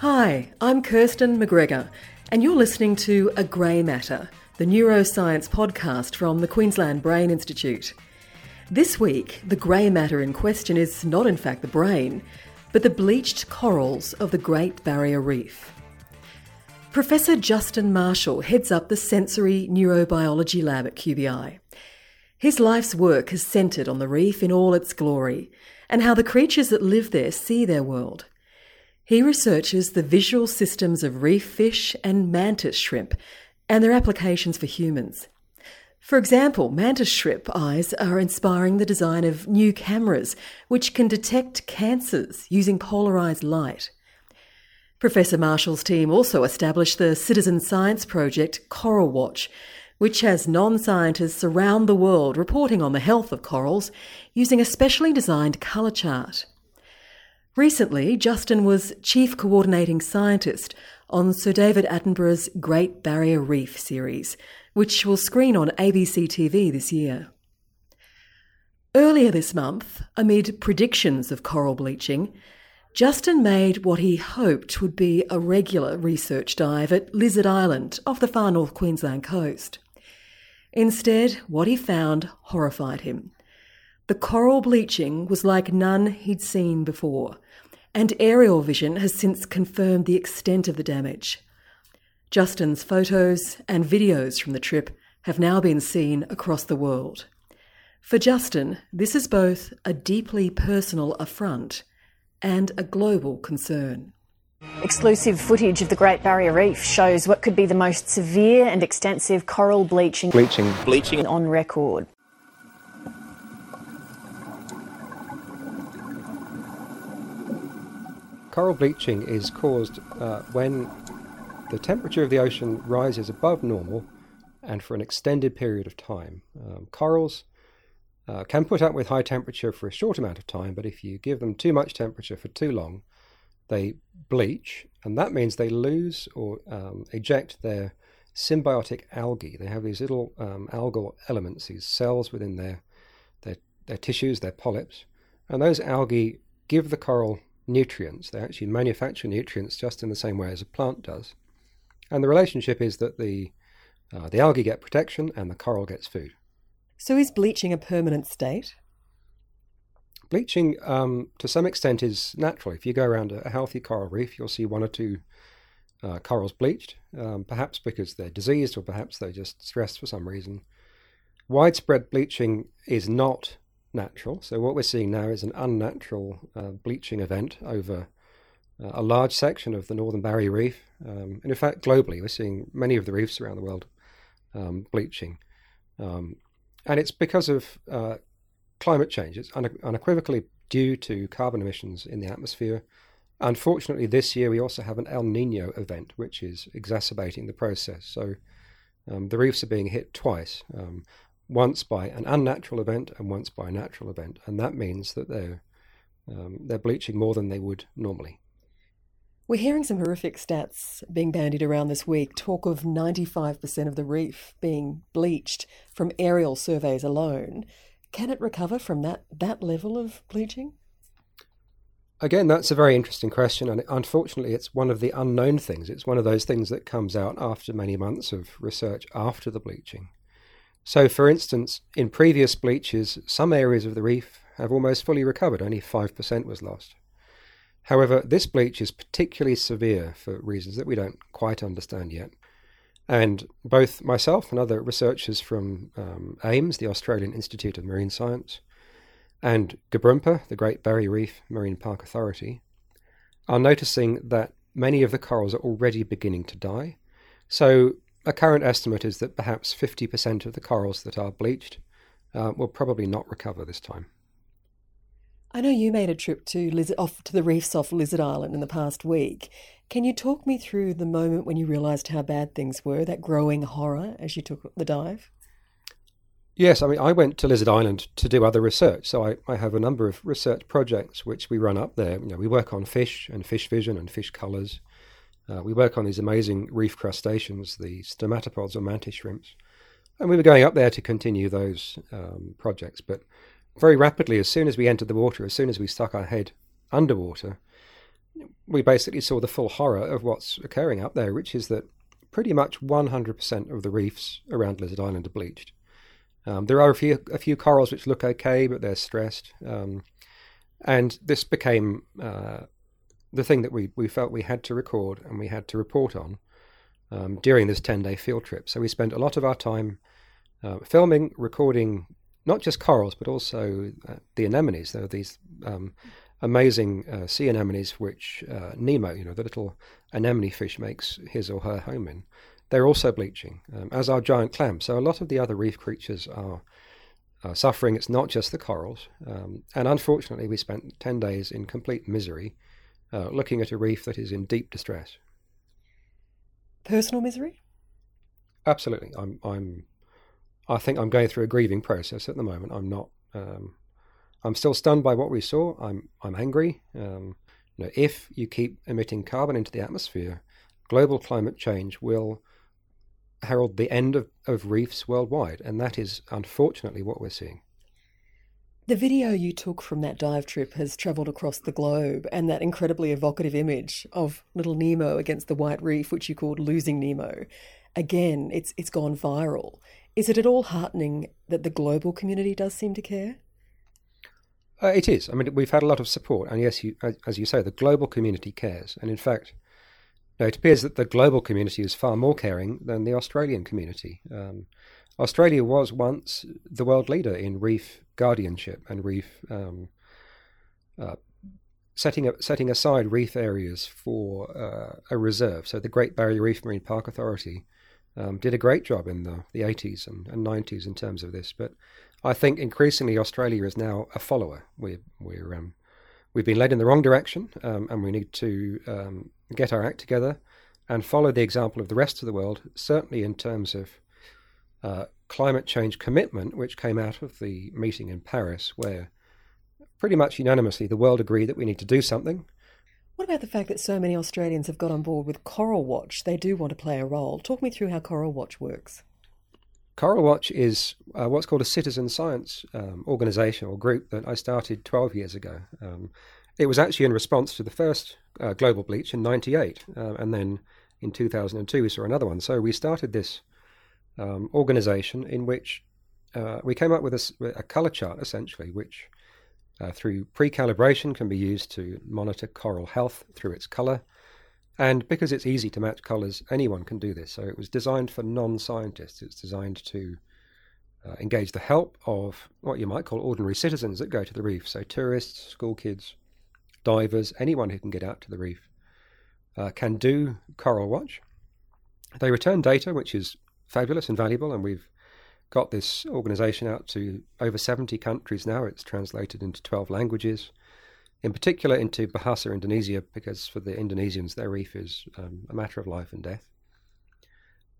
Hi, I'm Kirsten MacGregor, and you're listening to A Grey Matter, the neuroscience podcast from the Queensland Brain Institute. This week, the grey matter in question is not, in fact, the brain, but the bleached corals of the Great Barrier Reef. Professor Justin Marshall heads up the Sensory Neurobiology Lab at QBI. His life's work has centred on the reef in all its glory and how the creatures that live there see their world. He researches the visual systems of reef fish and mantis shrimp and their applications for humans. For example, mantis shrimp eyes are inspiring the design of new cameras which can detect cancers using polarized light. Professor Marshall's team also established the citizen science project Coral Watch, which has non scientists around the world reporting on the health of corals using a specially designed colour chart. Recently, Justin was Chief Coordinating Scientist on Sir David Attenborough's Great Barrier Reef series, which will screen on ABC TV this year. Earlier this month, amid predictions of coral bleaching, Justin made what he hoped would be a regular research dive at Lizard Island off the far north Queensland coast. Instead, what he found horrified him. The coral bleaching was like none he'd seen before, and aerial vision has since confirmed the extent of the damage. Justin's photos and videos from the trip have now been seen across the world. For Justin, this is both a deeply personal affront and a global concern. Exclusive footage of the Great Barrier Reef shows what could be the most severe and extensive coral bleaching, bleaching, bleaching on record. Coral bleaching is caused uh, when the temperature of the ocean rises above normal and for an extended period of time. Um, corals uh, can put up with high temperature for a short amount of time, but if you give them too much temperature for too long, they bleach, and that means they lose or um, eject their symbiotic algae. They have these little um, algal elements, these cells within their, their, their tissues, their polyps, and those algae give the coral nutrients. They actually manufacture nutrients just in the same way as a plant does. And the relationship is that the, uh, the algae get protection and the coral gets food. So is bleaching a permanent state? Bleaching, um, to some extent, is natural. If you go around a, healthy coral reef, you'll see one or two uh, corals bleached, um, perhaps because they're diseased or perhaps they're just stressed for some reason. Widespread bleaching is not natural. So, what we're seeing now is an unnatural uh, bleaching event over uh, a large section of the Northern Barrier Reef. Um, and in fact, globally, we're seeing many of the reefs around the world um, bleaching. Um, and it's because of uh, climate change. It's unequivocally due to carbon emissions in the atmosphere. Unfortunately, this year we also have an El Nino event, which is exacerbating the process. So um, the reefs are being hit twice um, once by an unnatural event and once by a natural event. And that means that they're, um, they're bleaching more than they would normally. We're hearing some horrific stats being bandied around this week. Talk of 95% of the reef being bleached from aerial surveys alone. Can it recover from that, that level of bleaching? Again, that's a very interesting question, and unfortunately, it's one of the unknown things. It's one of those things that comes out after many months of research after the bleaching. So, for instance, in previous bleaches, some areas of the reef have almost fully recovered, only 5% was lost. However, this bleach is particularly severe for reasons that we don't quite understand yet. And both myself and other researchers from um, AIMS, the Australian Institute of Marine Science, and GBRMPA, the Great Barrier Reef Marine Park Authority, are noticing that many of the corals are already beginning to die. So, a current estimate is that perhaps 50% of the corals that are bleached uh, will probably not recover this time. I know you made a trip to Lizard, off to the reefs off Lizard Island in the past week. Can you talk me through the moment when you realised how bad things were, that growing horror as you took the dive? Yes, I mean, I went to Lizard Island to do other research. So I, I have a number of research projects which we run up there. You know, we work on fish and fish vision and fish colours. Uh, we work on these amazing reef crustaceans, the stomatopods or mantis shrimps. And we were going up there to continue those um, projects. But very rapidly, as soon as we entered the water, as soon as we stuck our head underwater, we basically saw the full horror of what's occurring up there, which is that pretty much 100% of the reefs around Lizard Island are bleached. Um, there are a few a few corals which look okay, but they're stressed. Um, and this became uh, the thing that we, we felt we had to record and we had to report on um, during this 10 day field trip. So we spent a lot of our time uh, filming, recording not just corals, but also uh, the anemones. There are these um, amazing uh, sea anemones which uh, Nemo, you know, the little anemone fish, makes his or her home in. They're also bleaching, um, as are giant clams. So a lot of the other reef creatures are uh, suffering. It's not just the corals. Um, and unfortunately, we spent 10 days in complete misery uh, looking at a reef that is in deep distress. Personal misery? Absolutely. I'm, I'm, I think I'm going through a grieving process at the moment. I'm not, um, I'm still stunned by what we saw. I'm, I'm angry. Um, you know, if you keep emitting carbon into the atmosphere, global climate change will herald the end of, of reefs worldwide, and that is unfortunately what we're seeing. The video you took from that dive trip has travelled across the globe, and that incredibly evocative image of little Nemo against the white reef, which you called losing Nemo, again, it's it's gone viral. Is it at all heartening that the global community does seem to care? Uh, it is. I mean, we've had a lot of support, and yes, you, as you say, the global community cares, and in fact, now, it appears that the global community is far more caring than the Australian community. Um, Australia was once the world leader in reef guardianship and reef um, uh, setting setting aside reef areas for uh, a reserve. So the Great Barrier Reef Marine Park Authority um, did a great job in the, the 80s and, and 90s in terms of this. But I think increasingly Australia is now a follower. We're, we're um, we've been led in the wrong direction, um, and we need to um, get our act together and follow the example of the rest of the world, certainly in terms of uh, climate change commitment, which came out of the meeting in Paris, where pretty much unanimously the world agreed that we need to do something. What about the fact that so many Australians have got on board with Coral Watch? They do want to play a role. Talk me through how Coral Watch works. Coral Watch is uh, what's called a citizen science um, organisation or group that I started 12 years ago. Um, it was actually in response to the first uh, global bleach in 98, uh, and then in 2002 we saw another one. So we started this um, organisation in which uh, we came up with a, a colour chart essentially, which uh, through pre-calibration can be used to monitor coral health through its colour. And because it's easy to match colours, anyone can do this. So it was designed for non-scientists. It's designed to uh, engage the help of what you might call ordinary citizens that go to the reef. So tourists, school kids, divers, anyone who can get out to the reef uh, can do Coral Watch. They return data, which is fabulous and valuable, and we've got this organisation out to over 70 countries now. It's translated into 12 languages, in particular into Bahasa Indonesia, because for the Indonesians, their reef is um, a matter of life and death.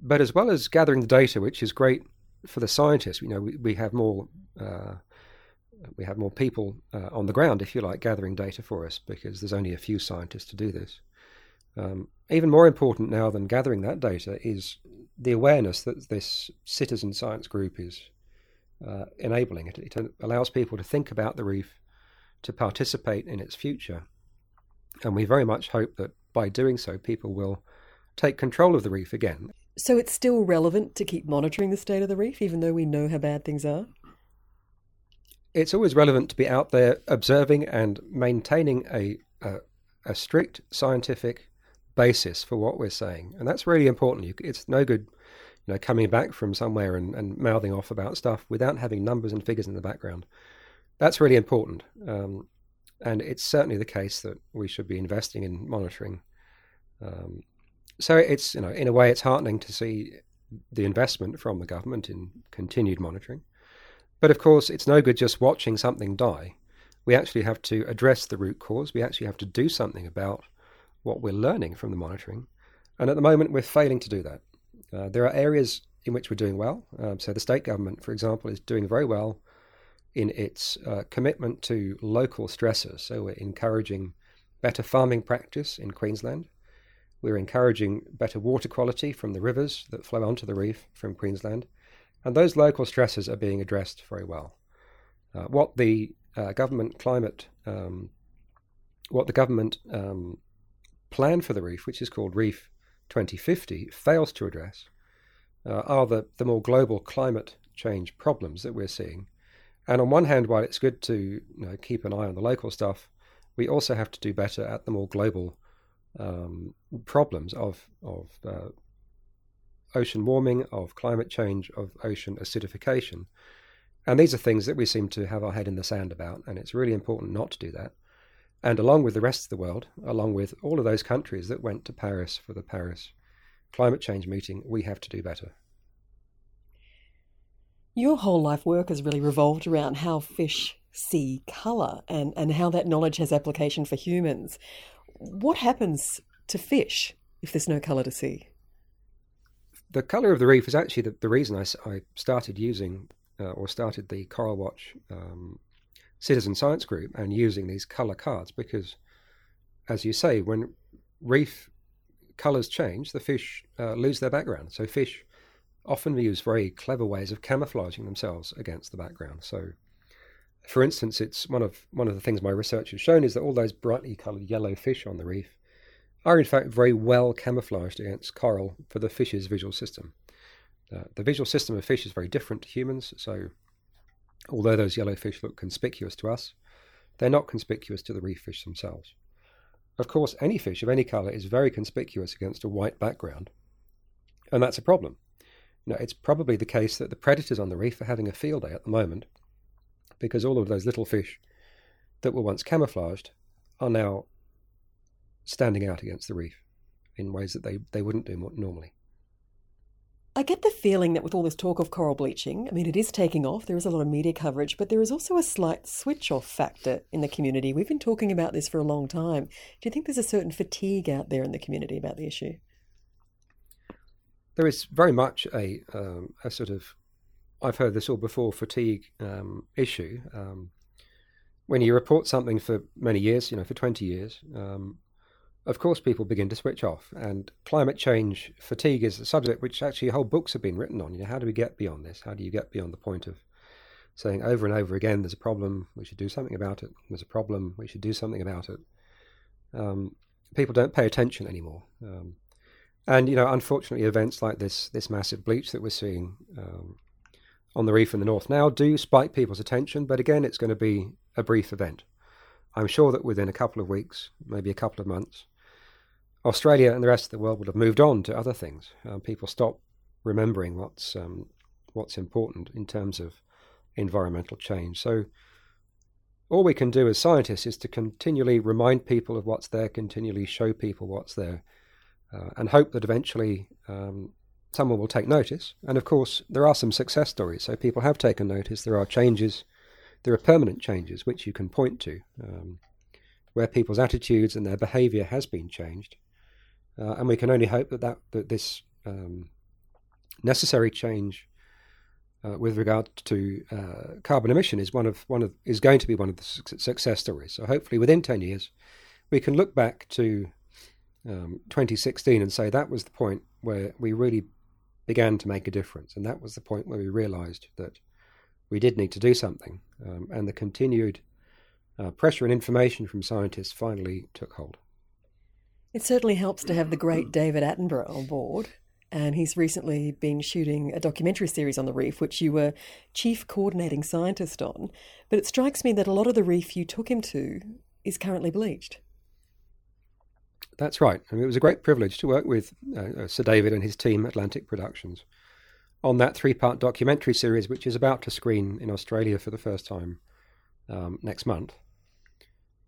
But as well as gathering the data, which is great for the scientists, you know, we, we have more. Uh, we have more people uh, on the ground, if you like, gathering data for us because there's only a few scientists to do this. Um, even more important now than gathering that data is the awareness that this citizen science group is uh, enabling. It, it allows people to think about the reef, to participate in its future. And we very much hope that by doing so, people will take control of the reef again. So it's still relevant to keep monitoring the state of the reef, even though we know how bad things are? It's always relevant to be out there observing and maintaining a, a, a strict scientific basis for what we're saying, and that's really important. it's no good, you know, coming back from somewhere and, and mouthing off about stuff without having numbers and figures in the background. That's really important, um, and it's certainly the case that we should be investing in monitoring. Um, so it's you know, in a way, it's heartening to see the investment from the government in continued monitoring. But of course, it's no good just watching something die. We actually have to address the root cause. We actually have to do something about what we're learning from the monitoring. And at the moment, we're failing to do that. Uh, there are areas in which we're doing well. Um, so the state government, for example, is doing very well in its uh, commitment to local stressors. So we're encouraging better farming practice in Queensland. We're encouraging better water quality from the rivers that flow onto the reef from Queensland. And those local stresses are being addressed very well. Uh, what the uh, government climate, um, what the government um, plan for the reef, which is called Reef 2050, fails to address uh, are the, the more global climate change problems that we're seeing. And on one hand, while it's good to you know, keep an eye on the local stuff, we also have to do better at the more global um, problems of of uh, ocean warming, of climate change, of ocean acidification. And these are things that we seem to have our head in the sand about, and it's really important not to do that. And along with the rest of the world, along with all of those countries that went to Paris for the Paris climate change meeting, we have to do better. Your whole life work has really revolved around how fish see colour and, and how that knowledge has application for humans. What happens to fish if there's no colour to see? The colour of the reef is actually the, the reason I, I started using uh, or started the Coral Watch um, citizen science group and using these colour cards because, as you say, when reef colours change, the fish uh, lose their background. So fish often use very clever ways of camouflaging themselves against the background. So, for instance, it's one of one of the things my research has shown is that all those brightly coloured yellow fish on the reef are in fact very well camouflaged against coral for the fish's visual system. Uh, the visual system of fish is very different to humans, so although those yellow fish look conspicuous to us, they're not conspicuous to the reef fish themselves. Of course, any fish of any colour is very conspicuous against a white background, and that's a problem. Know, it's probably the case that the predators on the reef are having a field day at the moment because all of those little fish that were once camouflaged are now standing out against the reef in ways that they, they wouldn't do normally. I get the feeling that with all this talk of coral bleaching, I mean, it is taking off. There is a lot of media coverage, but there is also a slight switch off factor in the community. We've been talking about this for a long time. Do you think there's a certain fatigue out there in the community about the issue? There is very much a, um, a sort of, I've heard this all before, fatigue um, issue. Um, when you report something for many years, you know, for 20 years, um, of course, people begin to switch off. And climate change fatigue is a subject which actually whole books have been written on. You know, how do we get beyond this? How do you get beyond the point of saying over and over again, there's a problem, we should do something about it. There's a problem, we should do something about it. Um, people don't pay attention anymore. Um, and you know, unfortunately, events like this, this massive bleach that we're seeing um, on the reef in the north now, do spike people's attention. But again, it's going to be a brief event. I'm sure that within a couple of weeks, maybe a couple of months, Australia and the rest of the world would have moved on to other things. Um, people stop remembering what's um, what's important in terms of environmental change. So all we can do as scientists is to continually remind people of what's there, continually show people what's there, uh, and hope that eventually um, someone will take notice. And of course, there are some success stories. So people have taken notice. There are changes. There are permanent changes which you can point to, um, where people's attitudes and their behaviour has been changed. Uh, and we can only hope that, that, that this um, necessary change uh, with regard to uh, carbon emission is one of one of is going to be one of the success stories. So hopefully, within ten years, we can look back to um, 2016 and say that was the point where we really began to make a difference, and that was the point where we realised that we did need to do something, um, and the continued uh, pressure and information from scientists finally took hold. It certainly helps to have the great David Attenborough on board. And he's recently been shooting a documentary series on the reef, which you were chief coordinating scientist on. But it strikes me that a lot of the reef you took him to is currently bleached. That's right. I mean, it was a great privilege to work with uh, uh Sir David and his team, Atlantic Productions, on that three part documentary series, which is about to screen in Australia for the first time um, next month.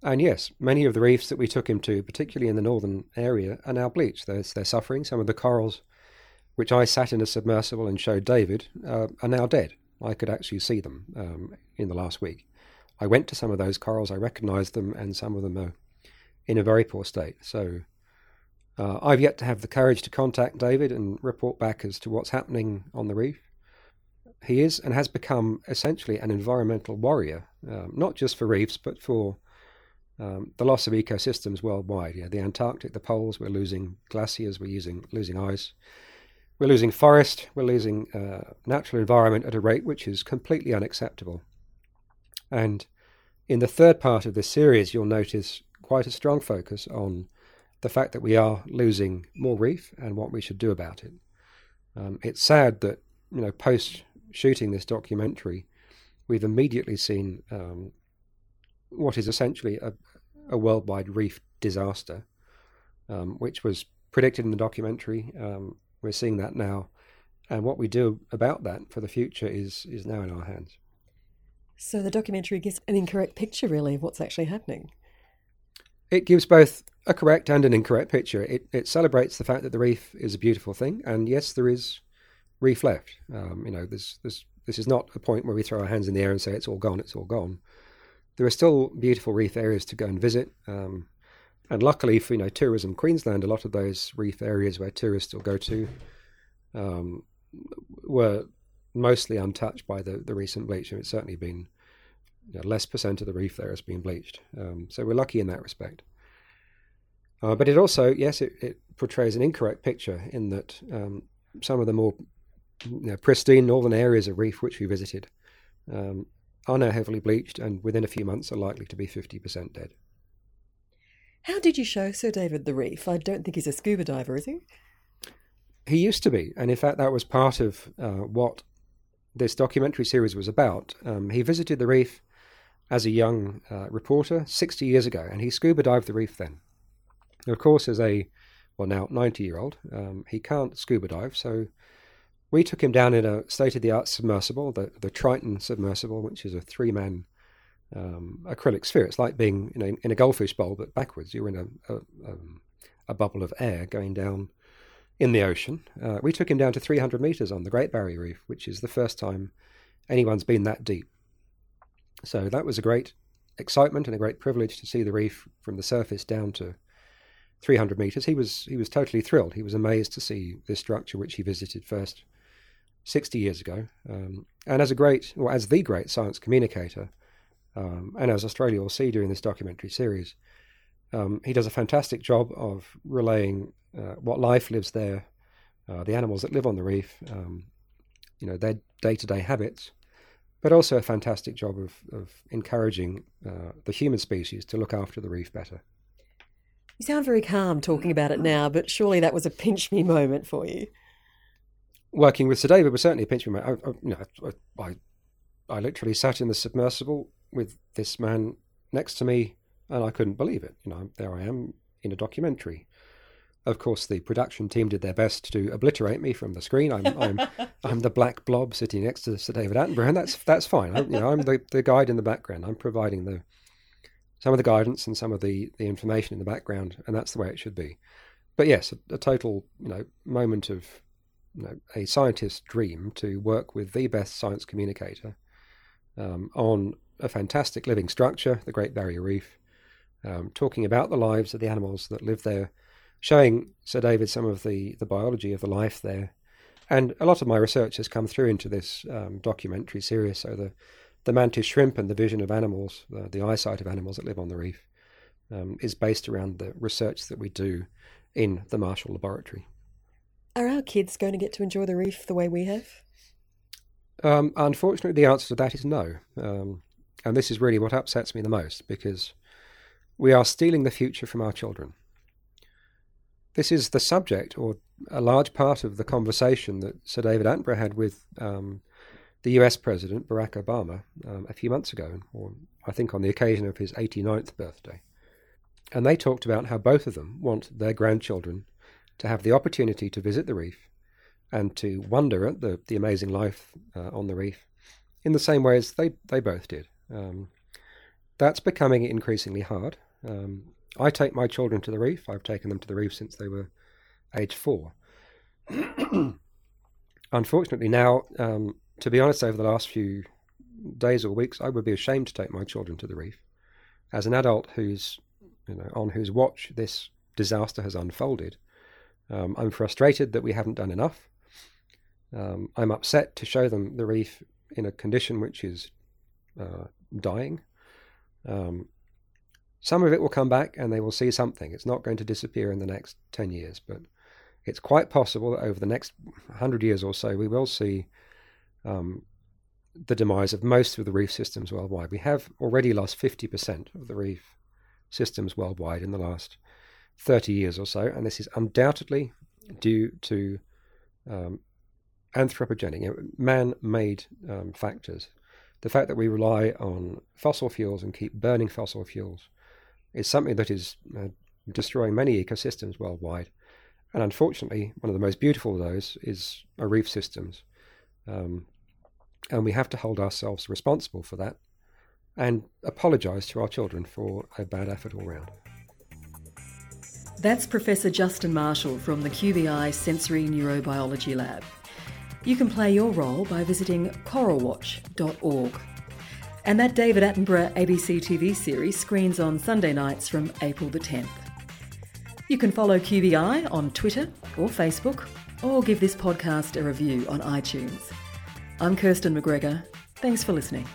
And yes, many of the reefs that we took him to, particularly in the northern area, are now bleached. They're, they're suffering. Some of the corals, which I sat in a submersible and showed David, uh, are now dead. I could actually see them um, in the last week. I went to some of those corals, I recognized them, and some of them are in a very poor state. So uh, I've yet to have the courage to contact David and report back as to what's happening on the reef. He is and has become essentially an environmental warrior, um, not just for reefs, but for um, the loss of ecosystems worldwide. Yeah, the Antarctic, the poles, we're losing glaciers, we're using, losing ice, we're losing forest, we're losing uh, natural environment at a rate which is completely unacceptable. And in the third part of this series, you'll notice quite a strong focus on the fact that we are losing more reef and what we should do about it. Um, it's sad that you know post shooting this documentary, we've immediately seen um, what is essentially a, a worldwide reef disaster, um, which was predicted in the documentary. Um, we're seeing that now, and what we do about that for the future is is now in our hands. So the documentary gives an incorrect picture, really, of what's actually happening. It gives both a correct and an incorrect picture. It it celebrates the fact that the reef is a beautiful thing, and yes, there is reef left. Um, you know, this this this is not a point where we throw our hands in the air and say it's all gone, it's all gone. There are still beautiful reef areas to go and visit. Um, and luckily for you know tourism Queensland, a lot of those reef areas where tourists will go to um, were mostly untouched by the, the recent bleaching. It's certainly been you know, less percent of the reef there has been bleached. Um, so we're lucky in that respect. Uh, but it also, yes, it, it, portrays an incorrect picture in that um, some of the more you know, pristine northern areas of reef which we visited um, are now heavily bleached and within a few months are likely to be 50% dead. How did you show Sir David the reef? I don't think he's a scuba diver, is he? He used to be, and in fact, that was part of uh, what this documentary series was about. Um, he visited the reef as a young uh, reporter 60 years ago, and he scuba dived the reef then. Of course, as a well now 90 year old, um, he can't scuba dive, so we took him down in a state of the art submersible, the the Triton submersible, which is a three man um, acrylic sphere. It's like being in a goldfish bowl, but backwards. You're in a, a, um, a bubble of air going down in the ocean. Uh, we took him down to 300 meters on the Great Barrier Reef, which is the first time anyone's been that deep. So that was a great excitement and a great privilege to see the reef from the surface down to 300 meters. He was he was totally thrilled. He was amazed to see this structure which he visited first 60 years ago. Um, and as a great, or as the great science communicator, um, and as Australia will see during this documentary series, um, he does a fantastic job of relaying uh, what life lives there, uh, the animals that live on the reef, um, you know, their day-to-day habits, but also a fantastic job of, of encouraging uh, the human species to look after the reef better. You sound very calm talking about it now, but surely that was a pinch me moment for you. Working with Sir David was certainly a pinch me moment. I, I, you know, I, I literally sat in the submersible with this man next to me, and I couldn't believe it. You know, there I am in a documentary. Of course, the production team did their best to obliterate me from the screen. I'm I'm, I'm the black blob sitting next to Sir David Attenborough, and that's that's fine. I, you know, I'm the, the guide in the background. I'm providing the some of the guidance and some of the, the information in the background, and that's the way it should be. But yes, a, a total you know moment of you know, a scientist's dream to work with the best science communicator um, on a fantastic living structure, the Great Barrier Reef, um, talking about the lives of the animals that live there, showing Sir David some of the, the biology of the life there. And a lot of my research has come through into this um, documentary series. So the, the mantis shrimp and the vision of animals, the, the eyesight of animals that live on the reef, um, is based around the research that we do in the Marshall Laboratory. Are our kids going to get to enjoy the reef the way we have? Um, unfortunately, the answer to that is no. Um, and this is really what upsets me the most because we are stealing the future from our children. This is the subject, or a large part of the conversation that Sir David Attenborough had with um, the US President Barack Obama um, a few months ago, or I think on the occasion of his 89th birthday. And they talked about how both of them want their grandchildren to have the opportunity to visit the reef and to wonder at the, the amazing life uh, on the reef in the same way as they, they both did. Um, that's becoming increasingly hard. Um, I take my children to the reef. I've taken them to the reef since they were age four. Unfortunately, now, um, to be honest, over the last few days or weeks, I would be ashamed to take my children to the reef. As an adult who's, you know, on whose watch this disaster has unfolded, um, I'm frustrated that we haven't done enough. Um, I'm upset to show them the reef in a condition which is uh, dying. Um, some of it will come back and they will see something. It's not going to disappear in the next 10 years, but it's quite possible that over the next 100 years or so, we will see um, the demise of most of the reef systems worldwide. We have already lost 50% of the reef systems worldwide in the last 30 years or so, and this is undoubtedly due to um, anthropogenic, man made um, factors. The fact that we rely on fossil fuels and keep burning fossil fuels is something that is uh, destroying many ecosystems worldwide. And unfortunately, one of the most beautiful of those is our reef systems. Um, and we have to hold ourselves responsible for that and apologise to our children for a bad effort all round. That's Professor Justin Marshall from the QBI Sensory Neurobiology Lab. You can play your role by visiting coralwatch.org. And that David Attenborough ABC TV series screens on Sunday nights from April the 10th. You can follow QBI on Twitter or Facebook, or give this podcast a review on iTunes. I'm Kirsten MacGregor. Thanks for listening.